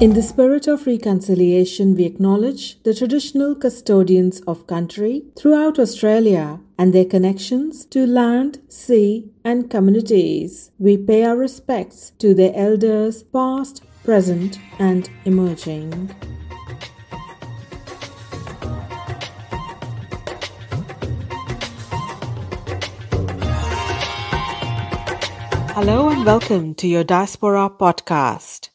In the spirit of reconciliation, we acknowledge the traditional custodians of country throughout Australia and their connections to land, sea, and communities. We pay our respects to their elders, past, present, and emerging. Hello and welcome to your Diaspora podcast,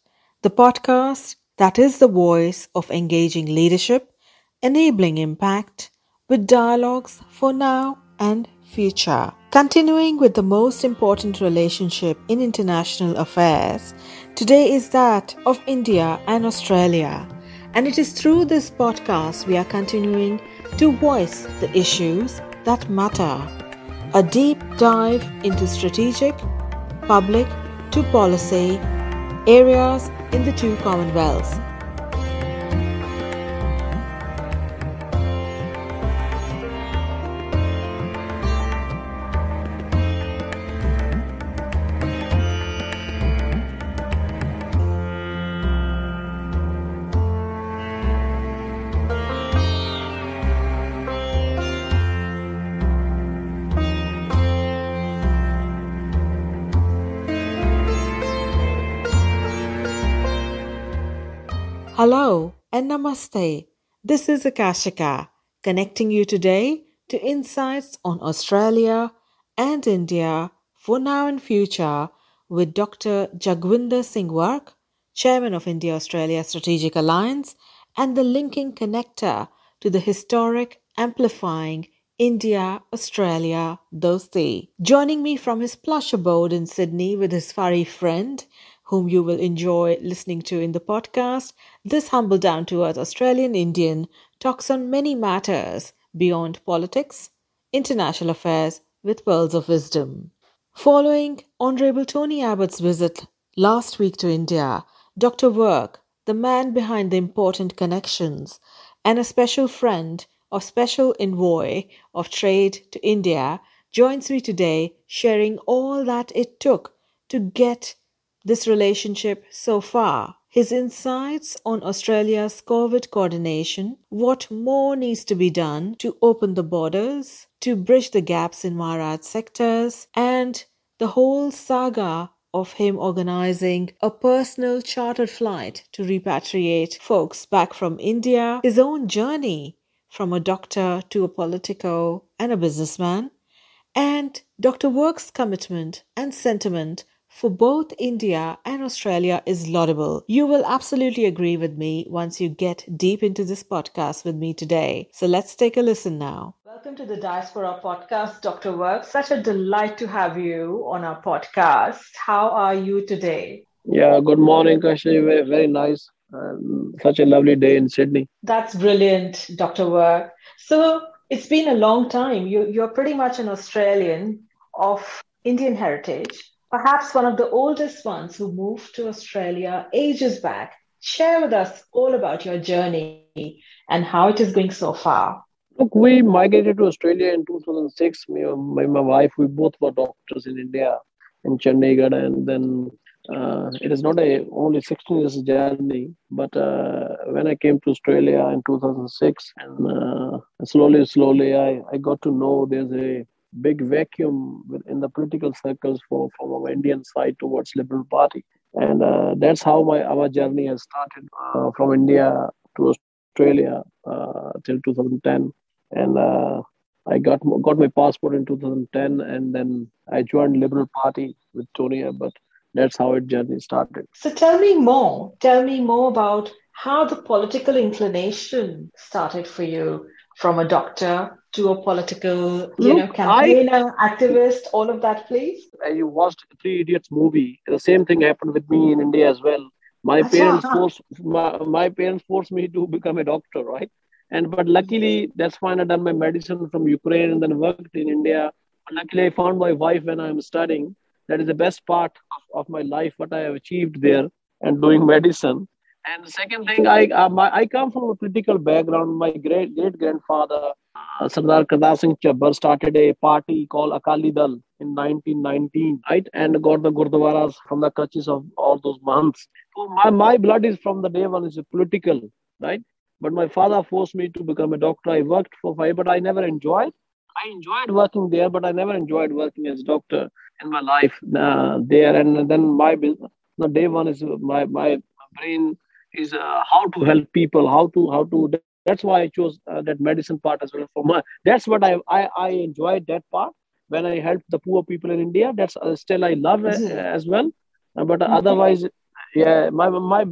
the podcast that is the voice of engaging leadership, enabling impact with dialogues for now and future. Continuing with the most important relationship in international affairs, today is that of India and Australia. And it is through this podcast we are continuing to voice the issues that matter. A deep dive into strategic public to policy areas in the two Commonwealths. Hello and namaste. This is Akashika, connecting you today to insights on Australia and India for now and future with Dr. Jagvinder Singh Virk, Chairman of India Australia Strategic Alliance and the linking connector to the historic amplifying India Australia Dosti. Joining me from his plush abode in Sydney with his furry friend whom you will enjoy listening to in the podcast, this humble down to earth Australian Indian talks on many matters beyond politics, international affairs with pearls of wisdom. Following Honorable Tony Abbott's visit last week to India, Dr. Virk, the man behind the important connections, and a special friend or special envoy of trade to India, joins me today sharing all that it took to get this relationship so far. His insights on Australia's COVID coordination, what more needs to be done to open the borders, to bridge the gaps in Maharaj sectors, and the whole saga of him organizing a personal chartered flight to repatriate folks back from India, his own journey from a doctor to a politico and a businessman, and Dr. Virk's commitment and sentiment for both India and Australia is laudable. You will absolutely agree with me once you get deep into this podcast with me today. So let's take a listen now. Welcome to the Diaspora Podcast, Dr. Virk. Such a delight to have you on our podcast. How are you today? Yeah, good morning, Kashi. Very, very nice. Um, such a lovely day in Sydney. That's brilliant, Dr. Virk. So it's been a long time. You, you're pretty much an Australian of Indian heritage perhaps one of the oldest ones who moved to Australia ages back. Share with us all about your journey and how it is going so far. Look, we migrated to Australia in 2006. Me and my wife, we both were doctors in India, in Chandigarh, and then uh, it is not a only 16 years journey. But uh, when I came to Australia in 2006, and uh, slowly, slowly, I, I got to know there's a big vacuum in the political circles for from our Indian side towards Liberal Party, and uh, that's how my our journey has started uh, from India to Australia uh, till 2010, and uh, I got got my passport in 2010, and then I joined Liberal Party with Tony Abbott. That's how it journey started. So tell me more. Tell me more about how the political inclination started for you from a doctor to a political, you Look, know, campaigner, I, activist, all of that, please? You watched Three Idiots movie. The same thing happened with me in India as well. My parents forced my, my parents forced me to become a doctor, right? And but luckily, that's fine. I done my medicine from Ukraine and then worked in India. luckily, I found my wife when I'm studying. That is the best part of, of my life, what I have achieved there and doing medicine. And the second thing, I uh, my, I come from a political background. My great great grandfather uh, Sardar Kartar Singh Jhabbar started a party called Akali Dal in 1919, right? And got the Gurdwaras from the kachis of all those months. So my, my blood is from the day one is political, right? But my father forced me to become a doctor. I worked for five, but I never enjoyed. I enjoyed working there, but I never enjoyed working as doctor in my life uh, there. And then my the day one is my my brain is uh, how to help people, how to how to. That's why I chose uh, that medicine part as well. For my, that's what I, I I enjoyed that part when I helped the poor people in India. That's uh, still I love as well. Uh, but otherwise, yeah, my my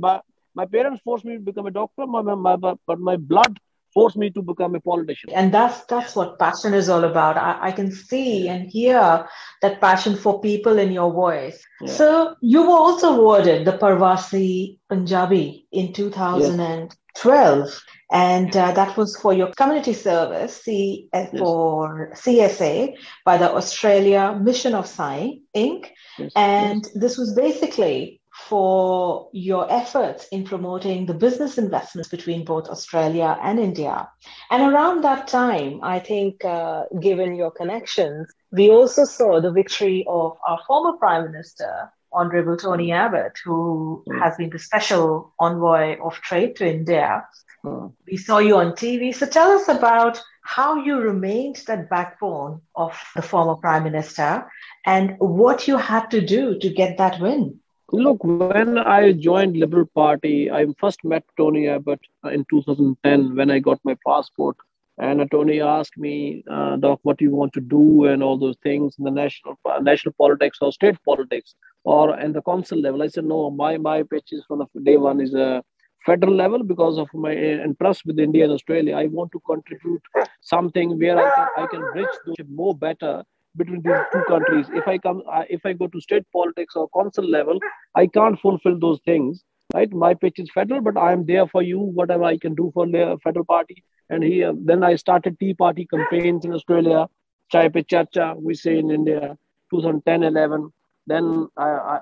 my parents forced me to become a doctor. My, my, but my blood forced me to become a politician. And that's that's what passion is all about. I, I can see and hear that passion for people in your voice. Yeah. So you were also awarded the Parvasi Punjabi in 2012. Yes. And uh, that was for your community service, C- uh, yes. for CSA, by the Australia Mission of Science, Inc. Yes. And this was basically for your efforts in promoting the business investments between both Australia and India. And around that time, I think, uh, given your connections, we also saw the victory of our former Prime Minister, Honorable Tony Abbott, who mm. has been the special envoy of trade to India. Mm. We saw you on TV. So tell us about how you remained that backbone of the former Prime Minister and what you had to do to get that win. Look, when I joined Liberal Party, I first met Tony Abbott uh, in 2010 when I got my passport. And uh, Tony asked me, uh, Doc, what do you want to do and all those things in the national uh, national politics or state politics or in the council level. I said, no, my my pitch is from the day one is a federal level because of my interest with India and Australia. I want to contribute something where I can I can bridge more better between these two countries. If I come, if I go to state politics or council level, I can't fulfill those things. Right, my pitch is federal, but I am there for you. Whatever I can do for the federal party, and here then I started Tea Party campaigns in Australia. Chai pe charcha, we say in India, 2010, 11. Then I, I,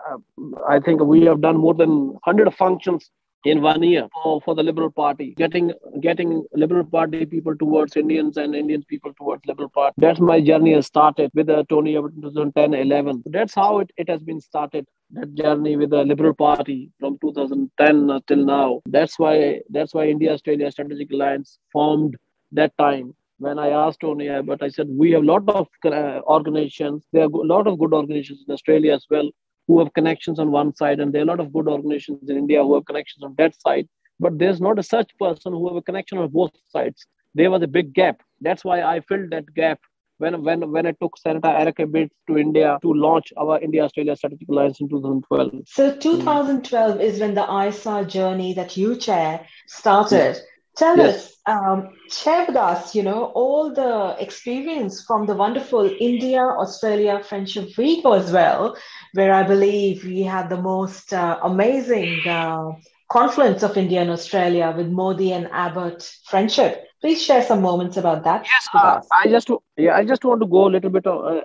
I think we have done more than 100 functions in one year for, for the Liberal Party, getting getting Liberal Party people towards Indians and Indian people towards Liberal Party. That's my journey has started with uh, Tony Abbott 2010 11. That's how it, it has been started. That journey with the Liberal Party from 2010 uh, till now. That's why that's why India Australia Strategic Alliance formed that time when I asked Tony Abbott, I said, we have a lot of uh, organizations. There are a lot of good organizations in Australia as well who have connections on one side, and there are a lot of good organizations in India who have connections on that side. But there's not a such person who have a connection on both sides. There was a big gap. That's why I filled that gap when when when I took Senator Eric Abetz to India to launch our India Australia Strategic Alliance in 2012. So 2012 mm. is when the ISA journey that you chair started. Yeah. Tell yes. us, um, share with us, you know, all the experience from the wonderful India Australia Friendship Week as well, where I believe we had the most uh, amazing uh, confluence of India and Australia with Modi and Abbott friendship. Please share some moments about that. Yes, uh, I just yeah, I just want to go a little bit uh, uh,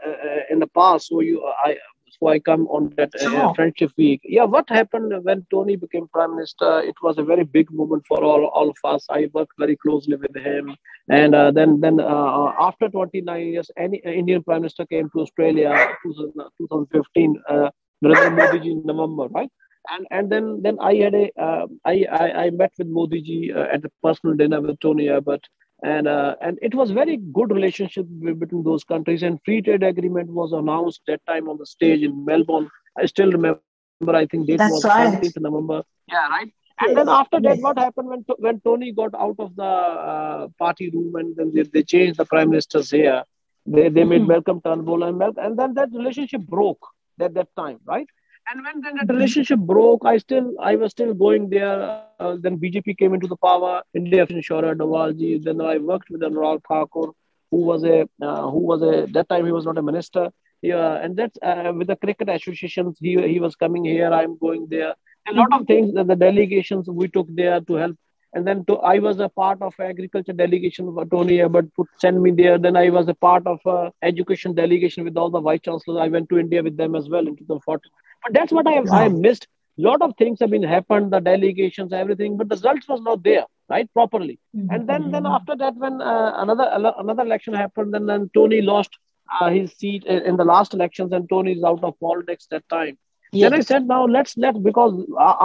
in the past. So you, I so I come on that uh, friendship week. Yeah, what happened when Tony became prime minister? It was a very big moment for all, all of us. I worked very closely with him, and uh, then then uh, after 29 years, any Indian prime minister came to Australia 2015. Uh, Narendra Modi ji in November, right? And and then then I had a uh, I, I I met with Modi ji uh, at a personal dinner with Tony Abbott and uh, and it was very good relationship between those countries and free trade agreement was announced that time on the stage in melbourne i still remember i think date That's was right. 17th november yeah right and yes. then after that yes. what happened when when tony got out of the uh, party room and then they, they, changed the prime ministers here they, they made mm-hmm. malcolm turnbull and malcolm and then that relationship broke at that time right and when then that relationship broke, I still I was still going there. Uh, then BJP came into the power. India Insurer, Dawalji. Then I worked with Anurag Thakur, who was a uh, who was a that time he was not a minister. Yeah, and that's uh, with the cricket associations. He he was coming here. I'm going there. A lot of things that the delegations we took there to help and then to, I was a part of agriculture delegation for Tony Abbott put send me there. Then I was a part of a education delegation with all the vice chancellors. I went to India with them as well in 2014. But that's what I I missed. A lot of things have been happened, the delegations, everything, but the results was not there. right properly mm-hmm. and then then after that when uh, another another election happened then, then tony lost uh, his seat in the last elections and tony is out of politics that time yes. then i said now let's let because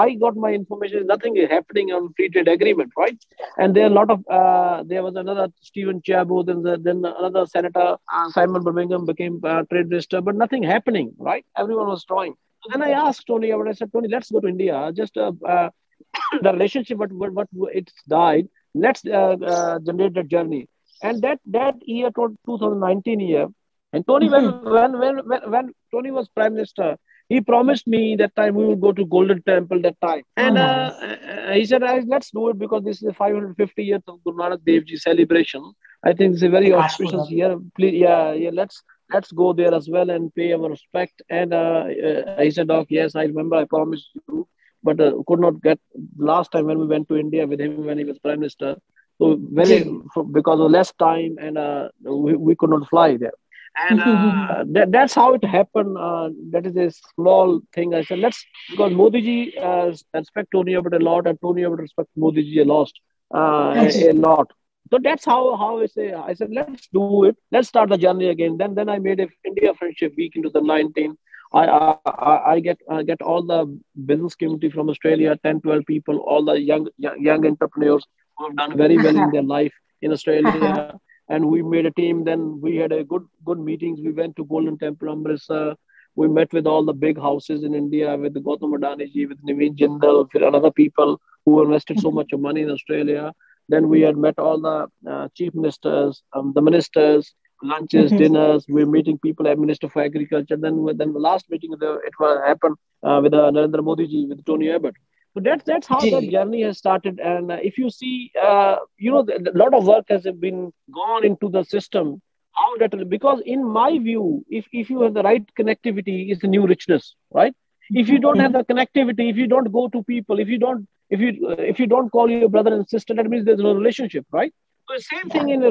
i got my information nothing is happening on free trade agreement right and there are a lot of uh, there was another stephen Ciobo, then the, then another senator uh, simon birmingham became uh, trade minister but nothing happening right everyone was trying then i asked tony i said tony let's go to india just uh, uh, the relationship, but what, what it's died. Let's uh, uh, generate that journey. And that that year, 2019 year, and Tony, mm-hmm. when, when when when Tony was prime minister, he promised me that time we will go to Golden Temple that time. And uh, uh, he said, let's do it because this is the 550 years of Guru Nanak Dev Ji celebration. I think it's a very auspicious year. Please, yeah, yeah, let's let's go there as well and pay our respect. And uh, uh, he said, Doc, yes, I remember I promised you but uh, could not get last time when we went to India with him when he was prime minister. So very because of less time and uh, we, we could not fly there. And uh, that, that's how it happened. Uh, that is a small thing. I said, let's, because Modi ji uh, respect Tony Abbott a lot and Tony Abbott respect Modi ji a lot. Uh, a, lot. So that's how, how I say, I said, let's do it. Let's start the journey again. Then, then I made a India Friendship Week in 2019 I, I, I get I get all the business community from Australia, 10, 12 people, all the young young, young entrepreneurs who have done very well in uh-huh. their life in Australia. Uh-huh. and we made a team. Then we had a good good meetings. We went to Golden Temple, Amritsar. We met with all the big houses in India, with Gautam Adani ji, with Naveen Jindal, with other people who invested so mm-hmm. much of money in Australia. Then we had met all the uh, chief ministers, um, the ministers, lunches, mm-hmm. dinners. We're meeting people at Minister for Agriculture. Then, then the last meeting, it will happen uh, with uh, Narendra Modi ji, with Tony Abbott. So that's that's how that journey has started. And uh, if you see, uh, you know, a lot of work has been gone into the system. How that because in my view, if if you have the right connectivity, is the new richness, right? If you don't have the connectivity, if you don't go to people, if you don't if you if you don't call your brother and sister, that means there's no relationship, right? So same thing in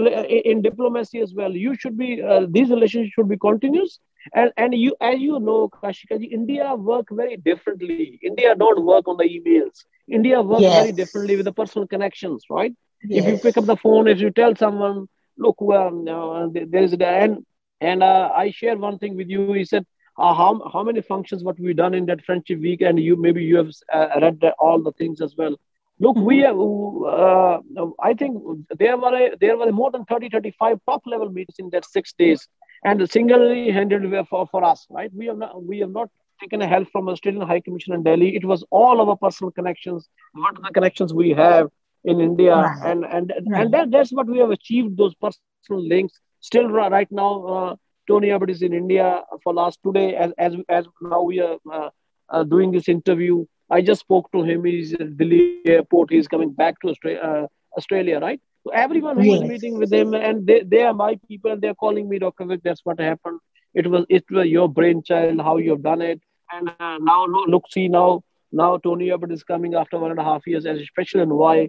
in diplomacy as well. You should be uh, these relationships should be continuous, and and you as you know, Kashikaji, India work very differently. India don't work on the emails. India work yes. very differently with the personal connections, right? Yes. If you pick up the phone, if you tell someone, look, well, uh, there is a and and uh, I share one thing with you. He said, uh, how how many functions what we done in that friendship week, and you maybe you have uh, read all the things as well. Look, we have, uh, I think there were a, there were more than 30, 35 top level meetings in that six days, and single handed for, for us, right? We have not, we have not taken a help from Australian High Commission in Delhi. It was all our personal connections, what are the connections we have in India, right. and and right. and that, that's what we have achieved. Those personal links. Still, right now, uh, Tony Abbott is in India for last two days. As as as now we are uh, uh, doing this interview I just spoke to him. He's at Delhi airport. He's coming back to Australia, uh, Australia right? So everyone who yes. was meeting with him, and they, they are my people, and they're calling me, Dr. Vic, that's what happened. It was it was your brainchild, how you've done it. And uh, now look, see now now Tony Abbott is coming after one and a half years, as especially in why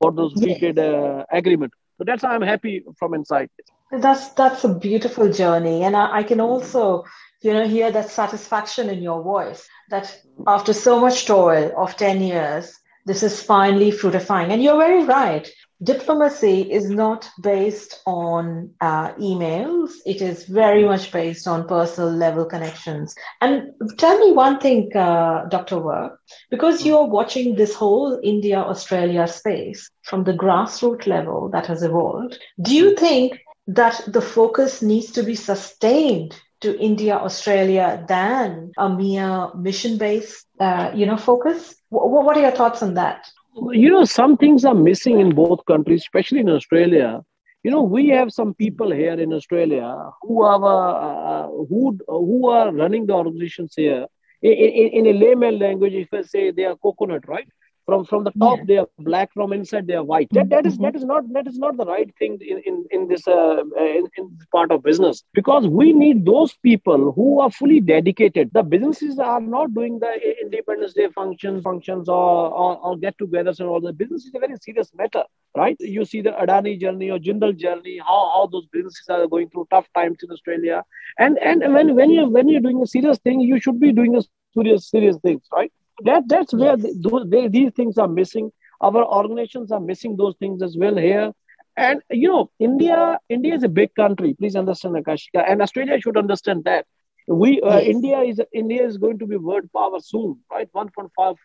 for those yes. uh, agreement. So that's why I'm happy from inside. That's that's a beautiful journey, and I, I can also you know hear that satisfaction in your voice that after so much toil of 10 years this is finally fruitifying. And you're very right diplomacy is not based on uh, emails it is very much based on personal level connections and tell me one thing uh, dr Virk, because you're watching this whole india australia space from the grassroots level that has evolved do you think that the focus needs to be sustained to India, Australia than a mere mission-based, uh, you know, focus. W- what are your thoughts on that? You know, some things are missing in both countries, especially in Australia. You know, we have some people here in Australia who are uh, who who are running the organizations here. In, in, in, a layman language, if I say they are coconut, right? From from the top yeah. they are black from inside they are white. That, that is, mm-hmm. that is not that is not the right thing in in, in this uh, in, in this part of business. Because we need those people who are fully dedicated. The businesses are not doing the independence day functions functions or or, or get-togethers and all the business is a very serious matter right? You see the adani journey or jindal journey how, how those businesses are going through tough times in australia. And and when when you when you're doing a serious thing you should be doing a serious serious things right that that's where they, these things are missing our organizations are missing those things as well here. And you know, India, India is a big country. Please understand, Akashika, and Australia should understand that. We uh, yes. India is India is going to be world power soon, right? 1.5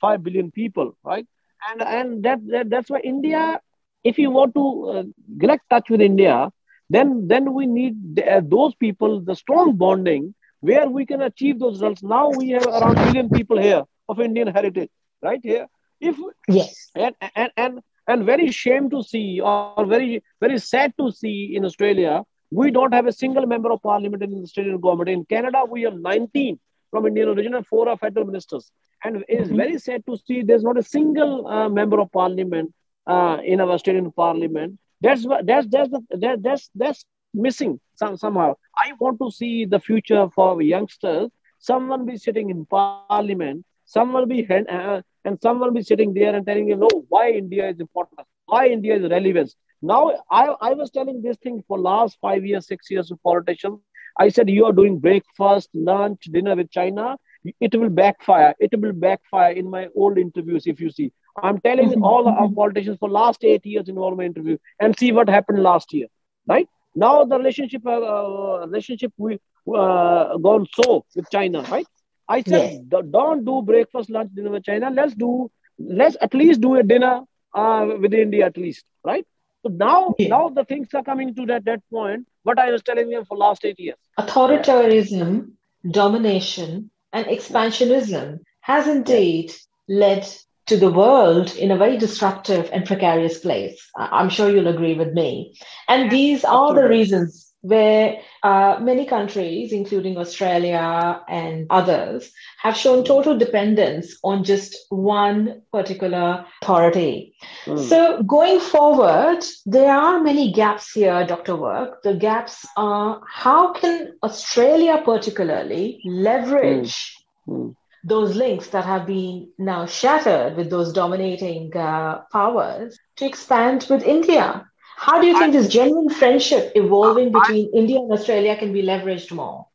5 billion people, right? And and that, that that's why India, if you want to uh, get touch with India, then then we need uh, those people, the strong bonding where we can achieve those results. Now we have around million people here of Indian heritage, right here. If yes, and and and and very shame to see, or very very sad to see in Australia, we don't have a single member of parliament in the Australian government. In Canada, we have 19 from Indian origin and four are federal ministers. And it is mm-hmm. very sad to see there's not a single uh, member of parliament uh, in our Australian parliament. That's that's that's that, that's that's missing some, somehow. I want to see the future for youngsters. Someone be sitting in parliament. Someone will be uh, and some will be sitting there and telling you, no, why India is important, why India is relevant. Now, I, I was telling this thing for last five years, six years of politicians. I said, you are doing breakfast, lunch, dinner with China. It will backfire. It will backfire in my old interviews, if you see. I'm telling all our politicians for last eight years in all my interviews and see what happened last year, right? Now the relationship, uh, uh relationship we uh, gone so with China, right? I said, yeah. don't do breakfast, lunch, dinner with China. Let's do, let's at least do a dinner uh, with India at least, right? So now, yeah. now the things are coming to that that point. What I was telling you for last eight years. Authoritarianism, domination, and expansionism has indeed led to the world in a very destructive and precarious place. I'm sure you'll agree with me. And these are the reasons where uh, many countries, including Australia and others, have shown total dependence on just one particular authority. Mm. So, going forward, there are many gaps here, Dr. Virk. The gaps are how can Australia, particularly, leverage mm. Mm. those links that have been now shattered with those dominating uh, powers to expand with India? How do you think I, this genuine friendship evolving between I, India and Australia can be leveraged more?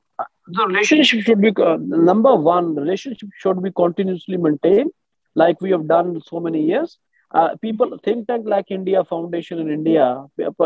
The relationship should be uh, number one. The relationship should be continuously maintained, like we have done so many years. Uh, people think tank like India Foundation in India,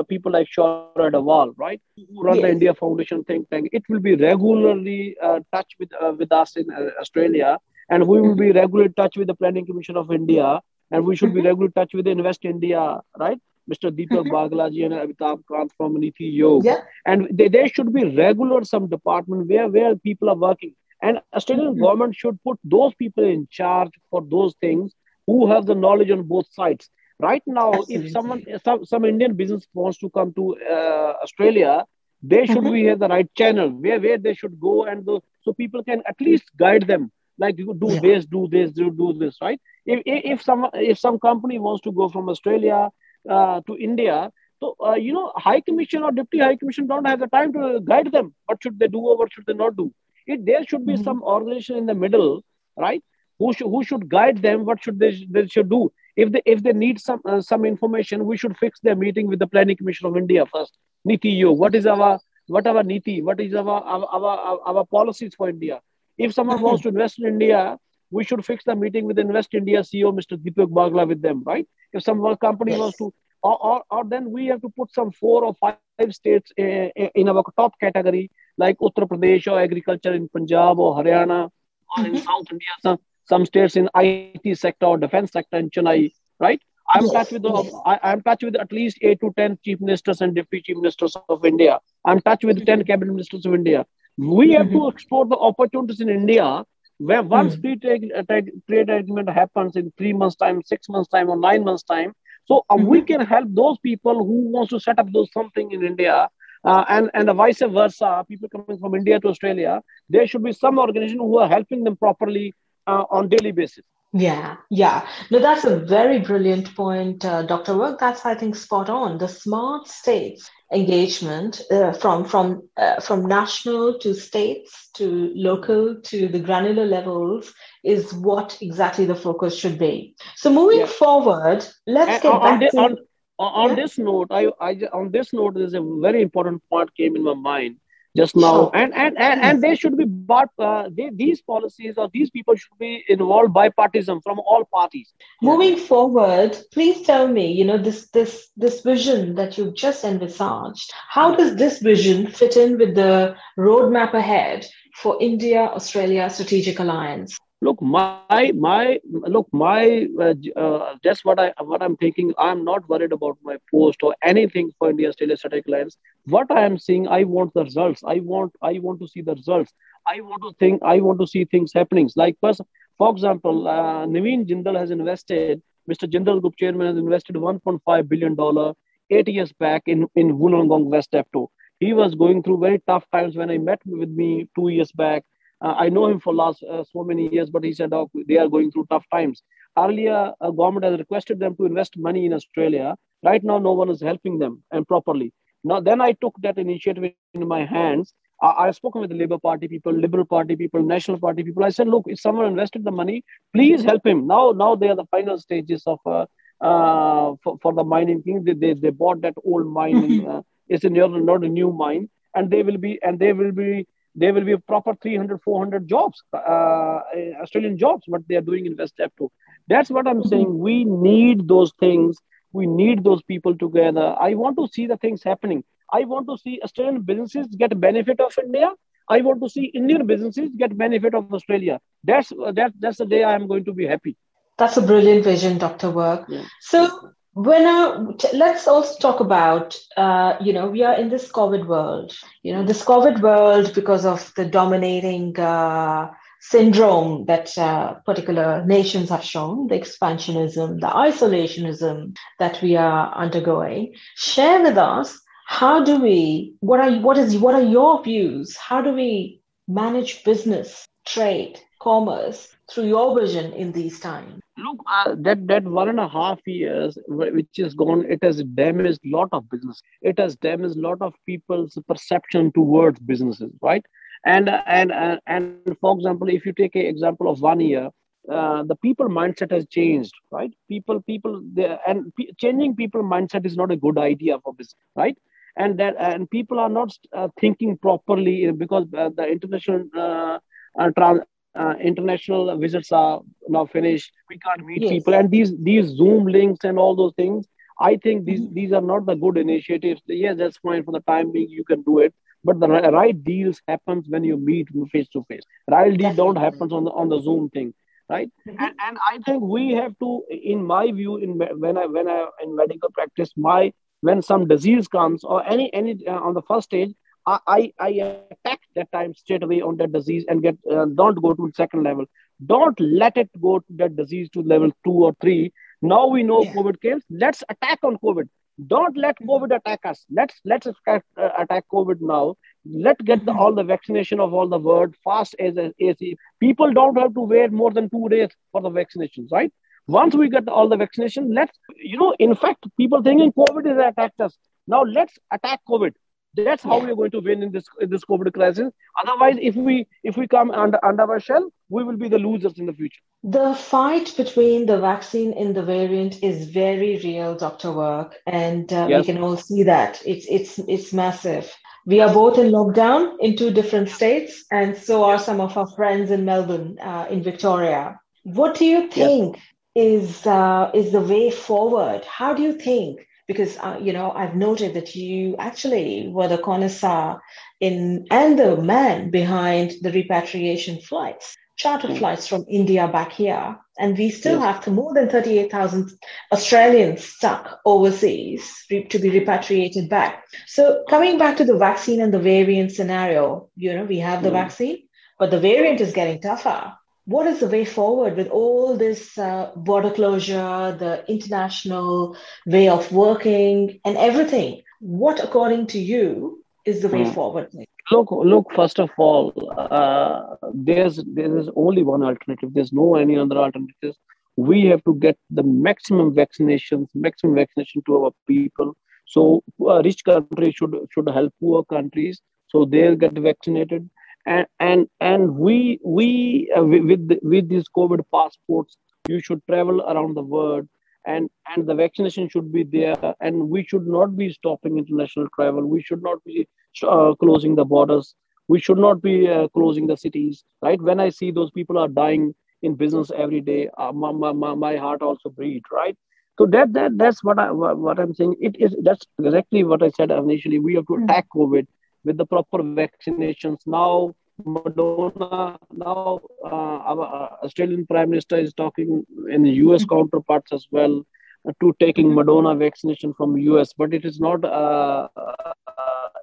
people like Shaurya Agarwal, right, who run yes. the India Foundation think tank. It will be regularly uh, touch with uh, with us in uh, Australia, and we will be regularly touch with the Planning Commission of India, and we should be regularly touch with the Invest India, right? Mr. Deepak Baglaji and Amitabh Kant from Niti Aayog. Yeah. And they, there should be regular some department where, where people are working. And Australian mm-hmm. government should put those people in charge for those things who have the knowledge on both sides. Right now, Absolutely. if someone, some, some Indian business wants to come to uh, Australia, they should mm-hmm. be have the right channel where, where they should go and so people can at least guide them like you do yeah. this, do this, do, do this, right? If, if some if some company wants to go from Australia uh, to India. So, uh, you know, High Commission or Deputy High Commission don't have the time to guide them. What should they do or what should they not do? It, there should be mm-hmm. some organization in the middle, right? Who should, who should guide them? What should they, they should do? If they, if they need some, uh, some information, we should fix their meeting with the Planning Commission of India first. Niti Yo, what is our, what our Niti? What is our, our, our, our policies for India? If someone wants to invest in India, we should fix the meeting with Invest India CEO, Mr. Deepak Bagla, with them, right? If some company yes. wants to, or, or, or, then we have to put some four or five states in, in our top category, like Uttar Pradesh or agriculture in Punjab or Haryana, or mm-hmm. in South India, some, some states in IT sector or defense sector in Chennai, right? I'm yes. touch with the. I, I'm touch with at least eight to ten chief ministers and deputy chief ministers of India. I'm touch with mm-hmm. ten cabinet ministers of India. We have mm-hmm. to explore the opportunities in India where once mm. free trade, uh, trade agreement happens in three months time six months time or nine months time so uh, mm-hmm. we can help those people who wants to set up those something in india uh, and and vice versa people coming from india to australia there should be some organization who are helping them properly uh, on daily basis yeah, yeah. No, that's a very brilliant point, uh, Dr. Virk. That's, I think, spot on. The smart states engagement uh, from from uh, from national to states to local to the granular levels is what exactly the focus should be. So moving yeah. forward, let's and get on back the, to on, on yeah. this note. I, I on this note, there's a very important point came in my mind. Just now. And, and and and they should be but uh, they, these policies or these people should be involved bipartisan from all parties. Moving forward please tell me you know this this this vision that you've just envisaged how does this vision fit in with the roadmap ahead for india australia strategic alliance look my my look my uh, uh, what i what i'm thinking i'm not worried about my post or anything for india australia strategic alliance what i am seeing i want the results. I want i want to see the results. I want to think i want to see things happening. Like first for example uh, naveen jindal has invested mr jindal group chairman has invested 1.5 billion dollar eight years back in in wollongong west f2 he was going through very tough times when i met with me two years back I know him for last uh, so many years, but he said oh, they are going through tough times. Earlier, a government has requested them to invest money in Australia. Right now, no one is helping them and properly. Now, then I took that initiative in my hands. I, have spoken with the Labour Party people, Liberal Party people, National Party people. I said, look, if someone invested the money, please help him. Now, now they are the final stages of uh, uh, for, for the mining thing. They, they, they bought that old mine. Mm-hmm. uh, it's a, new, not a new mine, and they will be and they will be there will be a proper 300 400 jobs uh, australian jobs what they are doing in west f2 that's what i'm saying. We need those things. We need those people together. I want to see the things happening. I want to see australian businesses get benefit of india. I want to see indian businesses get benefit of australia. That's that, that's the day i am going to be happy. That's a brilliant vision dr Virk. Yeah. so when let's also talk about uh, you know we are in this covid world. You know this covid world because of the dominating uh, syndrome that uh, particular nations have shown the expansionism the isolationism that we are undergoing. Share with us how do we what are what is what are your views? How do we manage business trade commerce through your vision in these times? Uh, that that one and a half years which is gone, it has damaged a lot of business. It has damaged a lot of people's perception towards businesses, right? And and and, and for example, if you take an example of one year, uh, the people mindset has changed, right? People, people, and p- changing people mindset is not a good idea for business, right? And that and people are not uh, thinking properly because uh, the international uh, uh, trans- uh, international visits are now finished. We can't meet yes. people, and these these Zoom links and all those things. I think these mm-hmm. these are not the good initiatives. Yes, that's fine for the time being. You can do it, but the right deals happens when you meet face to face. Right deal don't happen on the on the Zoom thing, right? Mm-hmm. And, and I think we have to, in my view, in when I when I in medical practice, my when some disease comes or any any uh, on the first stage, I, I attack that time straight away on that disease and get uh, don't go to second level. Don't let it go to that disease to level two or three. Now we know yeah. COVID came. Let's attack on COVID. Don't let COVID attack us. Let's let's attack, uh, attack COVID now. Let's get the, all the vaccination of all the world fast as as people don't have to wait more than two days for the vaccinations, right? Once we get all the vaccination, let's you know. In fact, people thinking COVID is attacked us. Now let's attack COVID that's how we're going to win in this in this COVID crisis. Otherwise, if we if we come under under our shell, we will be the losers in the future. The fight between the vaccine and the variant is very real, Doctor Virk, and uh, yes. we can all see that it's it's it's massive. We are both in lockdown in two different states, and so are some of our friends in Melbourne, uh, in Victoria. What do you think yes. is uh, is the way forward? How do you think? Because uh, you know I've noted that you actually were the connoisseur in and the man behind the repatriation flights, charter mm. flights from India back here, and we still yes. have more than thirty-eight thousand Australians stuck overseas to be repatriated back. So coming back to the vaccine and the variant scenario, you know we have the mm. vaccine, but the variant is getting tougher what is the way forward with all this uh, border closure, the international way of working, and everything? What, according to you, is the way mm. forward? Look, look. First of all, uh, there's there is only one alternative. There's no any other alternatives. We have to get the maximum vaccinations, maximum vaccination to our people. So, uh, rich countries should should help poor countries so they'll get vaccinated and and and we we uh, with with these covid passports you should travel around the world and and the vaccination should be there. And we should not be stopping international travel. We should not be uh, closing the borders. We should not be uh, closing the cities right? When i see those people are dying in business every day uh, my, my, my heart also bleeds right? So that that that's what i what i'm saying. It is that's exactly what i said initially. We have to hmm. attack covid with the proper vaccinations now Moderna, now uh, our uh, Australian Prime Minister is talking in the US counterparts as well uh, to taking Moderna vaccination from US, but it is not uh, uh,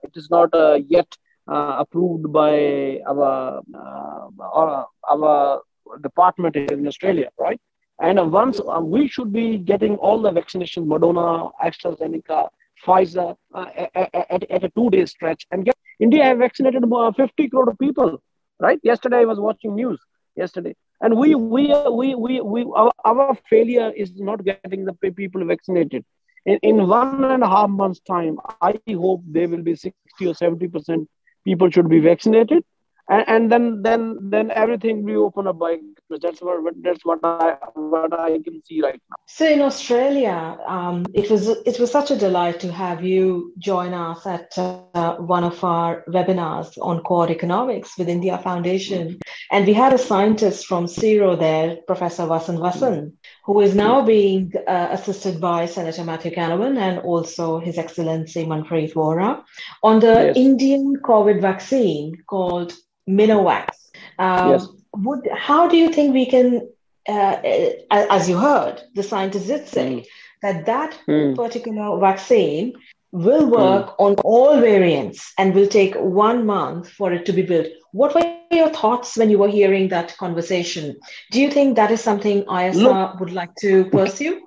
it is not uh, yet approved by our our department in Australia, right? And once we should be getting all the vaccinations, Moderna, AstraZeneca, Pfizer, uh, at, at, at, a two-day stretch, and India have vaccinated 50 crore people, right? Yesterday I was watching news yesterday, and we we we we, we our, our failure is not getting the people vaccinated. In, in one and a half months time i hope there will be 60 or 70 percent people should be vaccinated. And, and then then then everything will open up by that's what that's what I what I can see right now. So in Australia, um, it was it was such a delight to have you join us at uh, one of our webinars on core economics with India Foundation, and we had a scientist from CSIRO there, Professor Vasan Vasan, who is now being uh, assisted by Senator Matthew Canavan and also His Excellency Manpreet Vohra on the yes. Indian COVID vaccine called Mynvax. Um, yes. Would, how do you think we can, uh, uh as you heard, the scientists did say mm. that that mm. particular vaccine will work mm. on all variants and will take one month for it to be built. What were your thoughts when you were hearing that conversation? Do you think that is something ISR Look, would like to pursue?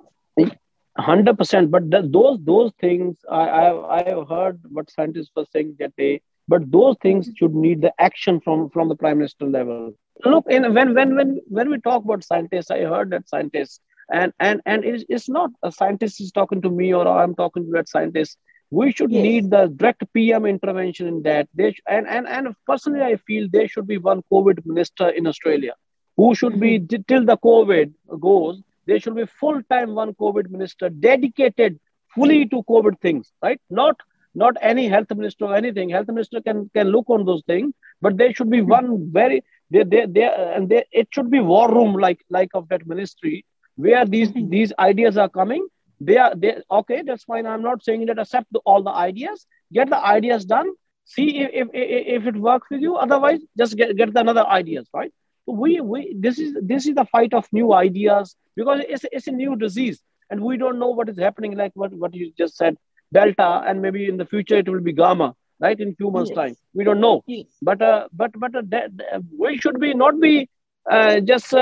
Hundred percent. But th- those those things, I I I have heard what scientists were saying that they but those things should need the action from from the prime minister level look in when when when when we talk about scientists i heard that scientists and and and it's, it's not a scientist is talking to me or i'm talking to that scientist we should yes. need the direct pm intervention in that they sh- and, and and personally i feel there should be one covid minister in australia who should be mm-hmm. till the covid goes there should be full-time one covid minister dedicated fully to covid things right not not any health minister or anything. Health minister can can look on those things, but there should be hmm. one very they they, they uh, and they, it should be war room like like of that ministry where these these ideas are coming. They are they okay. That's fine. I'm not saying that accept the, all the ideas. Get the ideas done. See if, if, if it works with you. Otherwise, just get, get the another ideas. Right. We we this is this is the fight of new ideas because it's it's a new disease and we don't know what is happening. Like what what you just said delta and maybe in the future it will be gamma right in few months yes. time we don't know yes. but uh, but but uh, we should be not be uh, just uh,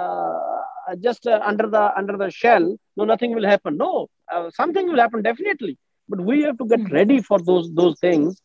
uh, just uh, under the under the shell no nothing will happen no something will happen definitely but we have to get hmm. ready for those those things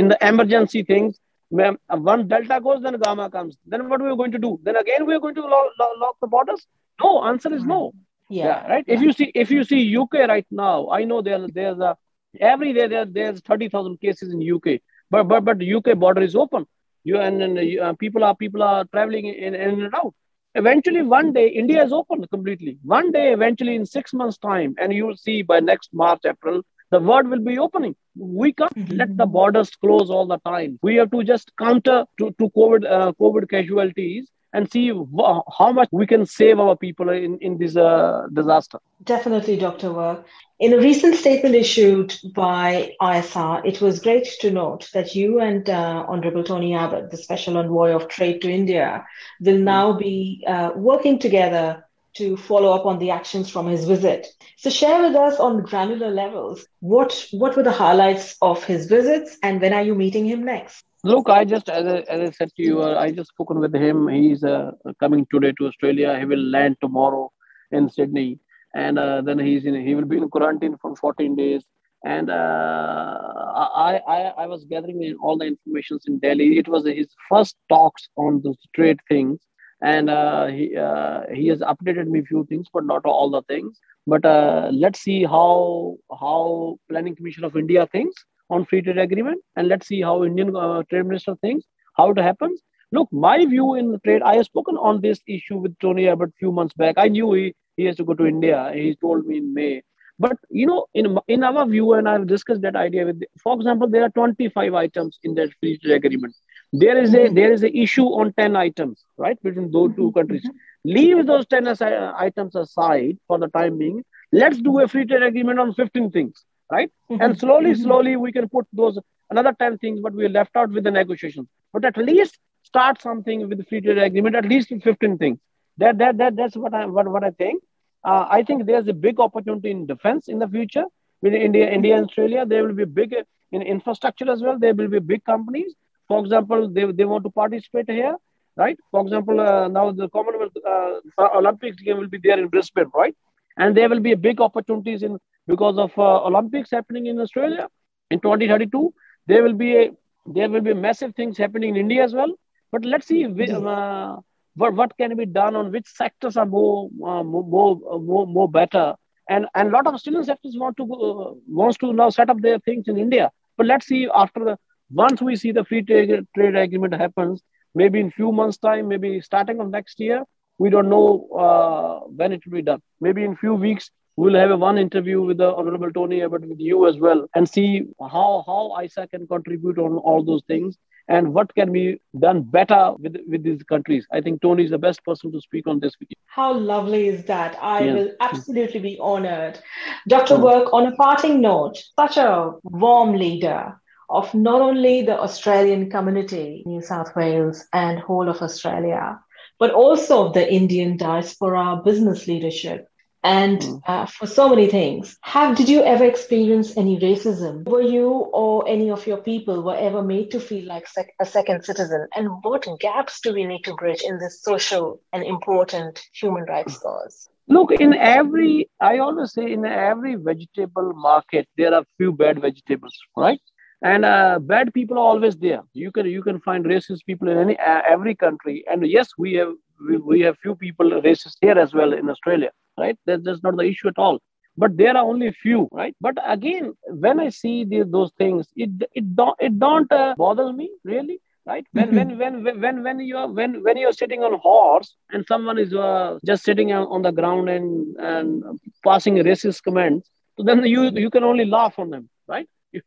in the emergency things when one delta goes then gamma comes then what are we going to do then again we are going to lock, lock the borders no answer is no yeah, yeah right. Yeah. If you see if you see UK right now, I know there there's a every day there there's thirty thousand cases in UK, but but but UK border is open. You and, and uh, people are people are traveling in, in and out. Eventually, one day India is open completely. One day, eventually, in six months' time, and you will see by next March, April, the world will be opening. We can't mm-hmm. let the borders close all the time. We have to just counter to, to COVID uh, COVID casualties and see how much we can save our people in, in this uh, disaster. Definitely, Dr. Virk. In a recent statement issued by ISR, it was great to note that you and uh, Honorable Tony Abbott, the Special Envoy of Trade to India, will now be uh, working together to follow up on the actions from his visit. So share with us on granular levels what what were the highlights of his visits and when are you meeting him next? Look, I just, as I, as I said to you, uh, I just spoken with him. He's uh, coming today to Australia. He will land tomorrow in Sydney, and uh, then he's in. He will be in quarantine for 14 days. And uh, I, I, I was gathering all the information in Delhi. It was his first talks on the trade things, and uh, he uh, he has updated me few things, but not all the things. But let's see how how Planning Commission of India thinks on free trade agreement and let's see how indian uh, trade minister thinks how it happens Look, my view in trade, I have spoken on this issue with Tony Abbott a few months back. I knew he, he has to go to India. He told me in May. But you know, in in our view, and I've discussed that idea with, for example, there are 25 items in that free trade agreement. There is a there is a issue on 10 items, right, between those two countries. Mm-hmm. Leave those 10 items aside for the time being. Let's do a free trade agreement on 15 things, right? Mm-hmm. And slowly, mm-hmm. slowly, we can put those another 10 things, but we are left out with the negotiations. But at least start something with the free trade agreement, at least 15 things. That that that that's what I what, what I think. Uh, I think there's a big opportunity in defense in the future. With India, India and Australia, there will be big in infrastructure as well. There will be big companies. For example, they, they want to participate here, right? For example, uh, now the Commonwealth uh, Olympics game will be there in Brisbane, right? And there will be big opportunities in because of uh, Olympics happening in Australia in 2032. There will be a there will be massive things happening in India as well. But let's see uh, what, what can be done on which sectors are more uh, more, more more better and and a lot of Australian sectors want to uh, wants to now set up their things in India. But let's see after the once we see the free trade, trade agreement happens, maybe in few months time, maybe starting of next year, we don't know uh, when it will be done. Maybe in few weeks we'll have a one interview with the honorable Tony Abbott with you as well and see how how ISA can contribute on all those things and what can be done better with, with these countries. I think Tony is the best person to speak on this with you. How lovely is that? I yeah. will absolutely be honored. Dr. Virk, on a parting note, such a warm leader of not only the Australian community, New South Wales, and whole of Australia, but also of the Indian diaspora business leadership and mm. uh, for so many things. Have did you ever experience any racism? Were you or any of your people were ever made to feel like sec- a second citizen? And what gaps do we need to bridge in this social and important human rights cause? Look, in every, I always say, in every vegetable market, there are few bad vegetables, right? And uh, bad people are always there. You can you can find racist people in any uh, every country. And yes, we have we, we have few people racist here as well in Australia right? That, that's not the issue at all. But there are only few, right? But again, when I see the, those things, it it don't it don't uh, bother me really, right? When, mm-hmm. when when when when you are when when you're sitting on horse and someone is uh, just sitting on the ground and and passing racist comments, so then you you can only laugh on them, right? you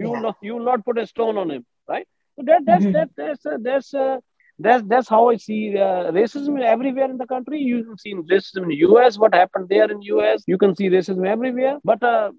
you will not you will not put a stone on him, right? So that that's mm-hmm. that that's uh, that's uh, that's that's how I see uh, racism everywhere in the country. You can see racism in the U.S. What happened there in U.S. You can see racism everywhere. But uh,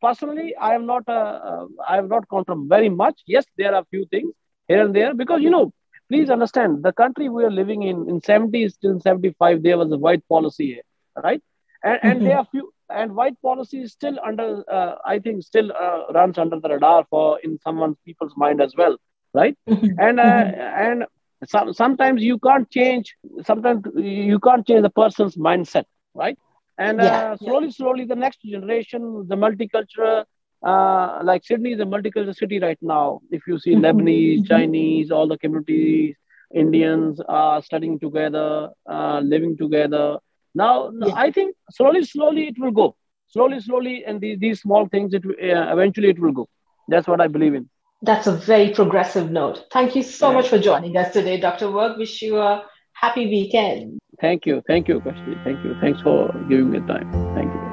personally, I am not. Uh, uh, I have not gone from very much. Yes, there are a few things here and there because you know. Please understand the country we are living in in 70s till 75 there was a white policy here, right? And, and mm-hmm. there are few and white policy is still under uh, I think still uh, runs under the radar for in someone's people's mind as well, right? Mm-hmm. and mm-hmm. and some, sometimes you can't change sometimes you can't change the person's mindset right? And yeah, uh, slowly yeah. slowly the next generation the multicultural uh, like sydney is a multicultural city right now. If you see lebanese chinese all the communities indians are studying together uh, living together. Now yeah. i think slowly slowly it will go. Slowly slowly and these, these small things it uh, eventually it will go. That's what i believe in that's a very progressive note. Thank you so yeah. much for joining us today, Dr. Virk. Wish you a happy weekend. Thank you. Thank you, Kashti. Thank you. Thanks for giving me time. Thank you.